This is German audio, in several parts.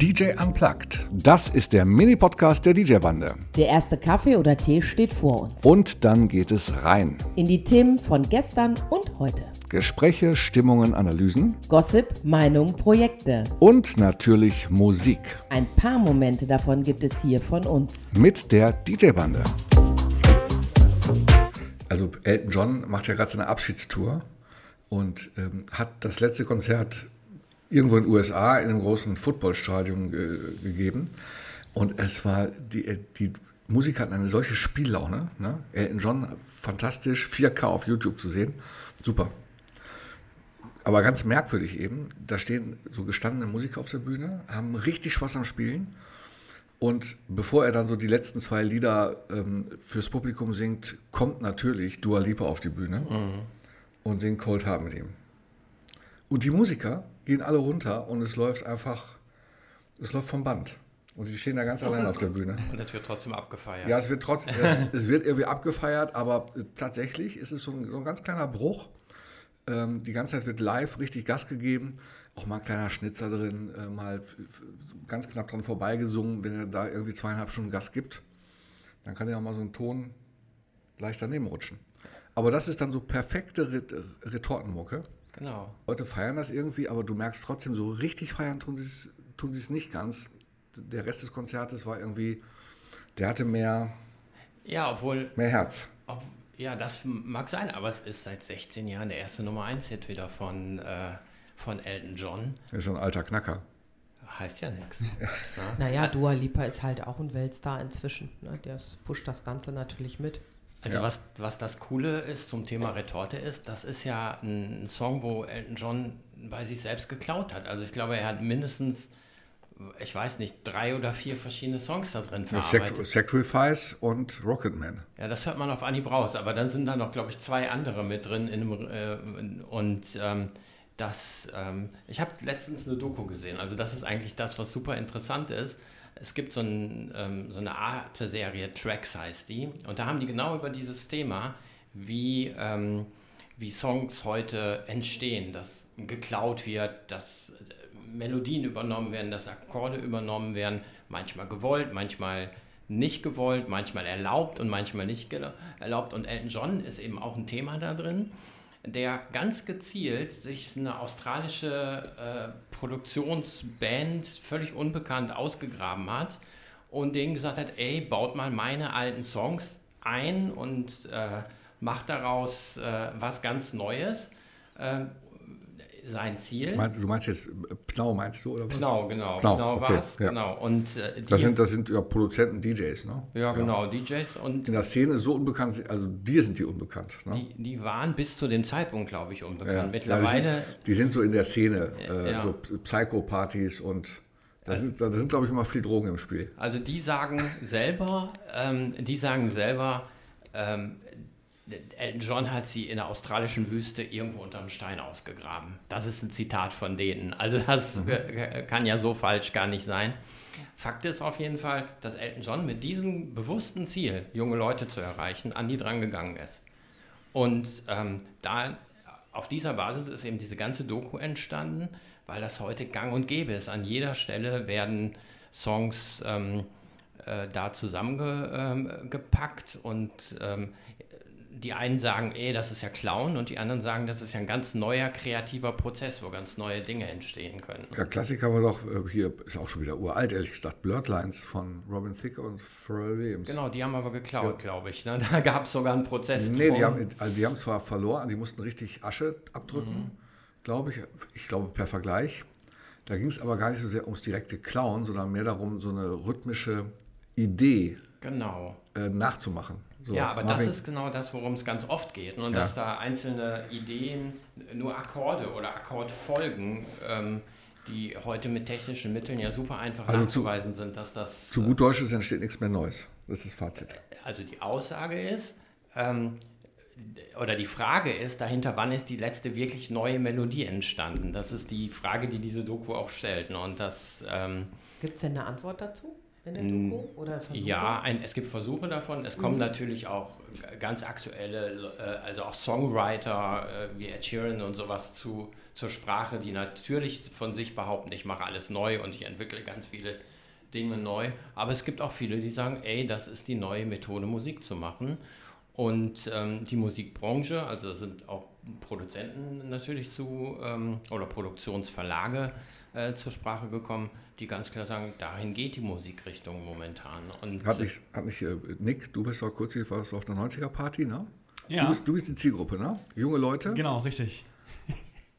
DJ Unplugged. Das ist der Mini-Podcast der DJ-Bande. Der erste Kaffee oder Tee steht vor uns. Und dann geht es rein. In die Themen von gestern und heute. Gespräche, Stimmungen, Analysen. Gossip, Meinung, Projekte. Und natürlich Musik. Ein paar Momente davon gibt es hier von uns. Mit der DJ-Bande. Also Elton John macht ja gerade seine Abschiedstour und ähm, hat das letzte Konzert irgendwo in den USA in einem großen Footballstadion ge gegeben. Und es war, die, die Musiker hatten eine solche Spiellaune. Ne? Elton John, fantastisch, 4K auf YouTube zu sehen. Super. Aber ganz merkwürdig eben, da stehen so gestandene Musiker auf der Bühne, haben richtig Spaß am Spielen. Und bevor er dann so die letzten zwei Lieder ähm, fürs Publikum singt, kommt natürlich Dua Lipa auf die Bühne mhm. und singt Cold Heart mit ihm. Und die Musiker gehen alle runter und es läuft einfach, es läuft vom Band. Und die stehen da ganz allein auf der Bühne. Und es wird trotzdem abgefeiert. Ja, es wird trotzdem, es, es, wird irgendwie abgefeiert, aber tatsächlich ist es so ein, so ein ganz kleiner Bruch. Ähm, die ganze Zeit wird live richtig Gas gegeben. Auch mal ein kleiner Schnitzer drin, äh, mal ganz knapp dran vorbeigesungen. Wenn er da irgendwie zweieinhalb Stunden Gas gibt, dann kann ja auch mal so ein Ton leicht daneben rutschen. Aber das ist dann so perfekte Retortenmucke. Genau. Leute feiern das irgendwie, aber du merkst trotzdem, so richtig feiern tun sie es tun nicht ganz. Der Rest des Konzertes war irgendwie, der hatte mehr, ja, obwohl, mehr Herz. Ob, ja, das mag sein, aber es ist seit 16 Jahren der erste Nummer 1 Hit wieder von, äh, von Elton John. Ist schon ein alter Knacker. Heißt ja nichts. Ja. Naja, Dua Lipa ist halt auch ein Weltstar inzwischen. Ne? Der pusht das Ganze natürlich mit. Also ja. was, was das Coole ist zum Thema Retorte ist, das ist ja ein Song, wo Elton John bei sich selbst geklaut hat. Also ich glaube, er hat mindestens, ich weiß nicht, drei oder vier verschiedene Songs da drin verarbeitet. Sacrifice und Rocketman. Ja, das hört man auf Anhieb raus, aber dann sind da noch, glaube ich, zwei andere mit drin. In einem, äh, und ähm, das, ähm, ich habe letztens eine Doku gesehen, also das ist eigentlich das, was super interessant ist es gibt so, ein, ähm, so eine Arte-Serie, Tracks heißt die, und da haben die genau über dieses Thema, wie, ähm, wie Songs heute entstehen, dass geklaut wird, dass äh, Melodien übernommen werden, dass Akkorde übernommen werden, manchmal gewollt, manchmal nicht gewollt, manchmal erlaubt und manchmal nicht erlaubt. Und Elton John ist eben auch ein Thema da drin der ganz gezielt sich eine australische äh, Produktionsband, völlig unbekannt, ausgegraben hat und denen gesagt hat, ey, baut mal meine alten Songs ein und äh, macht daraus äh, was ganz Neues. Sein Ziel. Meinst, du meinst jetzt Pnau, meinst du? Oder was? Pnau, genau. Pnau, Pnau okay, war es. Ja. Genau. Und, äh, das, sind, das sind ja Produzenten, DJs, ne? Ja, genau, ja. DJs. Und In der Szene so unbekannt, also dir sind die unbekannt. Ne? Die, die waren bis zu dem Zeitpunkt, glaube ich, unbekannt. Ja. Mittlerweile. Die sind, die, sind, so in der Szene, äh, so Psycho-Partys und. Da also, sind, da sind glaube ich, immer viel Drogen im Spiel. Also die sagen selber, ähm, die sagen selber, ähm, Elton John hat sie in der australischen Wüste irgendwo unterm Stein ausgegraben. Das ist ein Zitat von denen. Also das mhm. kann ja so falsch gar nicht sein. Fakt ist auf jeden Fall, dass Elton John mit diesem bewussten Ziel, junge Leute zu erreichen, an die dran gegangen ist. Und ähm, da auf dieser Basis ist eben diese ganze Doku entstanden, weil das heute gang und gäbe ist. An jeder Stelle werden Songs ähm, äh, da zusammengepackt ähm, und ähm, die einen sagen, ey, das ist ja Clown und die anderen sagen, das ist ja ein ganz neuer kreativer Prozess, wo ganz neue Dinge entstehen können. Ja, Klassiker war doch äh, hier, ist auch schon wieder uralt, ehrlich gesagt, Blurred Lines von Robin Thicke und Pharrell Williams. Genau, die haben aber geklaut, ja. glaube ich. Ne? Da gab es sogar einen Prozess. Nee, die haben, also die haben zwar verloren, die mussten richtig Asche abdrücken, mhm. glaube ich. Ich glaube per Vergleich. Da ging es aber gar nicht so sehr ums direkte Klauen, sondern mehr darum, so eine rhythmische Idee genau. äh, nachzumachen. So ja, aber das ist genau das, worum es ganz oft geht. Und ne? ja. dass da einzelne Ideen, nur Akkorde oder Akkordfolgen, ähm, die heute mit technischen Mitteln ja super einfach also nachzuweisen zu, sind, dass das. Zu gut Deutsch ist, entsteht nichts mehr Neues. Das ist das Fazit. Also die Aussage ist, ähm, oder die Frage ist dahinter, wann ist die letzte wirklich neue Melodie entstanden? Das ist die Frage, die diese Doku auch stellt. Ne? Und das. Ähm, Gibt es denn eine Antwort dazu? In der Doku? Oder Versuche? Ja, ein, es gibt Versuche davon. Es kommen mhm. natürlich auch ganz aktuelle, äh, also auch Songwriter äh, wie Ed Sheeran und sowas zu, zur Sprache, die natürlich von sich behaupten, ich mache alles neu und ich entwickle ganz viele Dinge neu. Aber es gibt auch viele, die sagen, ey, das ist die neue Methode, Musik zu machen. Und ähm, die Musikbranche, also da sind auch Produzenten natürlich zu ähm, oder Produktionsverlage äh, zur Sprache gekommen, die ganz klar sagen, dahin geht die Musikrichtung momentan. Und hat nicht, hat nicht äh, Nick, du bist auch kurz hier warst auf der 90er-Party, ne? Ja. Du bist, du bist die Zielgruppe, ne? Junge Leute. Genau, richtig.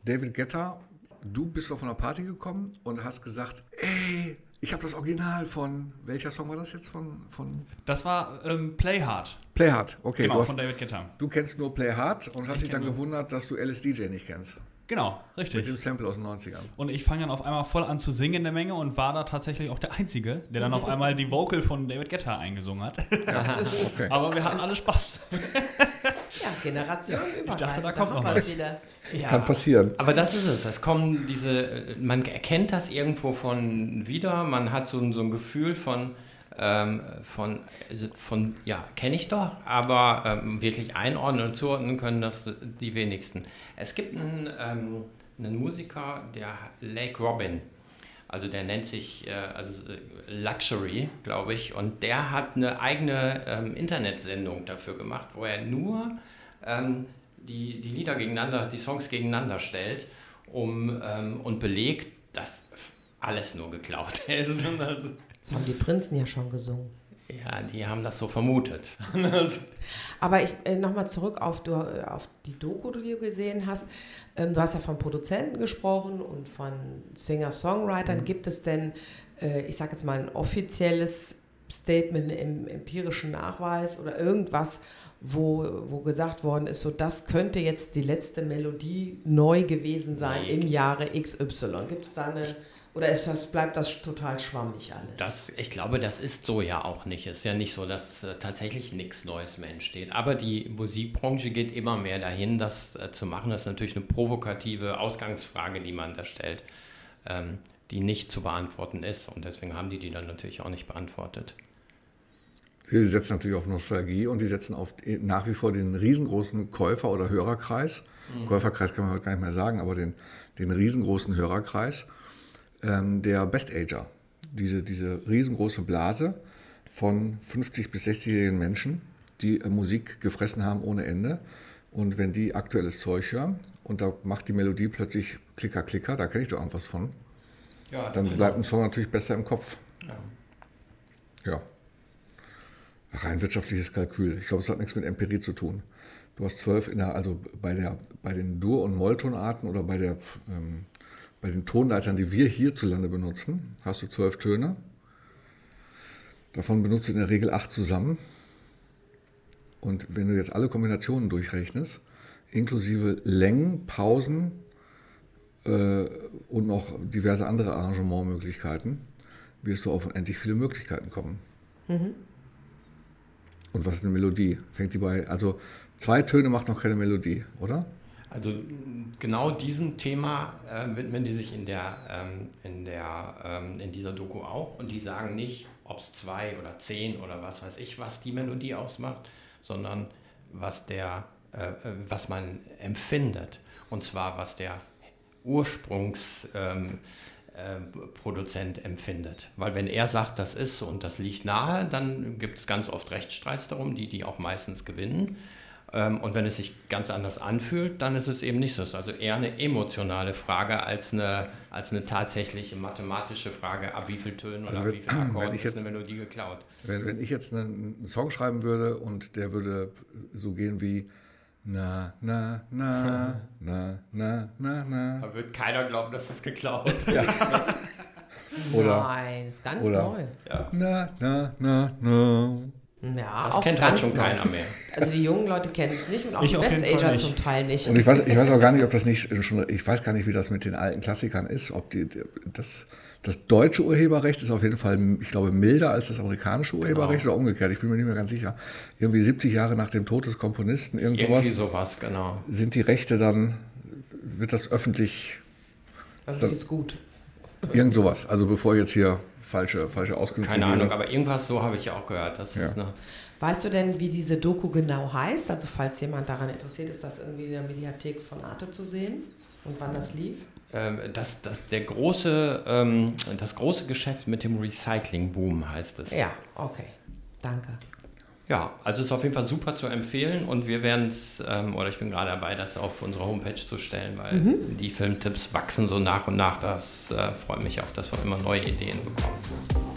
David Guetta, du bist auf einer Party gekommen und hast gesagt, ey, ich habe das Original von, welcher Song war das jetzt von? von das war ähm, Play Hard. Play Hard, okay. Genau, hast, von David Guetta. Du kennst nur Play Hard und hast ich dich dann gewundert, dass du LSDJ nicht kennst. Genau, richtig. Mit dem Sample aus den 90ern. Und ich fange dann auf einmal voll an zu singen in der Menge und war da tatsächlich auch der Einzige, der dann auf einmal die Vocal von David Guetta eingesungen hat. Ja, okay. Aber wir hatten alle Spaß. Ja, Generation Ich dachte, da kommt noch was. Wieder. Ja, Kann passieren. Aber das ist es. Es kommen diese, man erkennt das irgendwo von wieder, man hat so, so ein Gefühl von, ähm, von, also von ja, kenne ich doch, aber ähm, wirklich einordnen und zuordnen können das die wenigsten. Es gibt einen, ähm, einen Musiker, der Lake Robin, also der nennt sich äh, also äh, Luxury, glaube ich, und der hat eine eigene ähm, Internetsendung dafür gemacht, wo er nur ähm, die, die Lieder gegeneinander, die Songs gegeneinander stellt um, ähm, und belegt, dass alles nur geklaut ist. Das haben die Prinzen ja schon gesungen. Ja, die haben das so vermutet. Aber ich äh, nochmal zurück auf, du, auf die Doku, die du gesehen hast. Ähm, du hast ja von Produzenten gesprochen und von Singer-Songwritern. Mhm. Gibt es denn, äh, ich sage jetzt mal, ein offizielles Statement im empirischen Nachweis oder irgendwas, wo, wo gesagt worden ist, so das könnte jetzt die letzte Melodie neu gewesen sein nee. im Jahre XY? Gibt es da eine oder ist das, bleibt das total schwammig alles? Das, ich glaube, das ist so ja auch nicht. Es ist ja nicht so, dass äh, tatsächlich nichts Neues mehr entsteht. Aber die Musikbranche geht immer mehr dahin, das äh, zu machen. Das ist natürlich eine provokative Ausgangsfrage, die man da stellt, ähm, die nicht zu beantworten ist. Und deswegen haben die die dann natürlich auch nicht beantwortet. Sie setzen natürlich auf Nostalgie und die setzen auf nach wie vor den riesengroßen Käufer- oder Hörerkreis. Mhm. Käuferkreis kann man heute gar nicht mehr sagen, aber den, den riesengroßen Hörerkreis ähm, der Best-Ager. Diese, diese riesengroße Blase von 50- bis 60-jährigen Menschen, die äh, Musik gefressen haben ohne Ende. Und wenn die aktuelles Zeug hören und da macht die Melodie plötzlich Klicker, Klicker, da kenne ich doch irgendwas von, ja, dann bleibt ein Song natürlich besser im Kopf. Ja. ja. Rein wirtschaftliches Kalkül. Ich glaube, es hat nichts mit Empirie zu tun. Du hast zwölf in der, also bei der, bei den Dur- und Molltonarten oder bei der ähm, bei den Tonleitern, die wir hierzulande benutzen, hast du zwölf Töne. Davon benutzt du in der Regel acht zusammen. Und wenn du jetzt alle Kombinationen durchrechnest, inklusive Längen, Pausen äh, und noch diverse andere Arrangementmöglichkeiten, wirst du auf unendlich viele Möglichkeiten kommen. Mhm. Und was ist eine Melodie? Fängt die bei, also zwei Töne macht noch keine Melodie, oder? Also genau diesem Thema äh, widmen die sich in, der, ähm, in, der, ähm, in dieser Doku auch und die sagen nicht, ob es zwei oder zehn oder was weiß ich, was die Melodie ausmacht, sondern was, der, äh, was man empfindet und zwar was der Ursprungsproduzent ähm, äh, empfindet. Weil wenn er sagt, das ist und das liegt nahe, dann gibt es ganz oft Rechtsstreits darum, die die auch meistens gewinnen. Ähm, und wenn es sich ganz anders anfühlt, dann ist es eben nicht so. Es ist also eher eine emotionale Frage als eine, als eine tatsächliche mathematische Frage, ab wie viel Tönen oder also ab wie viel Akkorden ist jetzt, eine Melodie geklaut. Wenn, wenn ich jetzt einen, Song schreiben würde und der würde so gehen wie na, na, na, na, na, na, na. Da wird keiner glauben, dass das geklaut ist. Ja. oder, Nein, ist ganz oder, neu. Ja. Na, na, na, na. Ja, das kennt halt schon keiner mehr. Also die jungen Leute kennen es nicht und auch ich die Best-Ager zum Teil nicht. Und ich weiß, ich weiß auch gar nicht, ob das nicht schon, ich weiß gar nicht, wie das mit den alten Klassikern ist. Ob die, das, das deutsche Urheberrecht ist auf jeden Fall, ich glaube, milder als das amerikanische Urheberrecht genau. oder umgekehrt. Ich bin mir nicht mehr ganz sicher. Irgendwie 70 Jahre nach dem Tod des Komponisten, irgend sowas. Irgendwie sowas, genau. Sind die Rechte dann, wird das öffentlich. Also ist gut. Irgend sowas. Also bevor jetzt hier falsche, falsche Auskünfte Keine Ahnung, aber irgendwas so habe ich ja auch gehört. Das ja. ist eine weißt du denn, wie diese Doku genau heißt? Also falls jemand daran interessiert ist, das irgendwie in der Mediathek von Arte zu sehen und wann das lief? Ähm, das, das, der große, ähm, das große Geschäft mit dem Recycling-Boom heißt es. Ja, okay. Danke. Ja, also ist auf jeden Fall super zu empfehlen und wir werden es, ähm, oder ich bin gerade dabei, das auf unsere Homepage zu stellen, weil mhm. die Filmtipps wachsen so nach und nach. Das äh, freut mich auch, dass wir immer neue Ideen bekommen.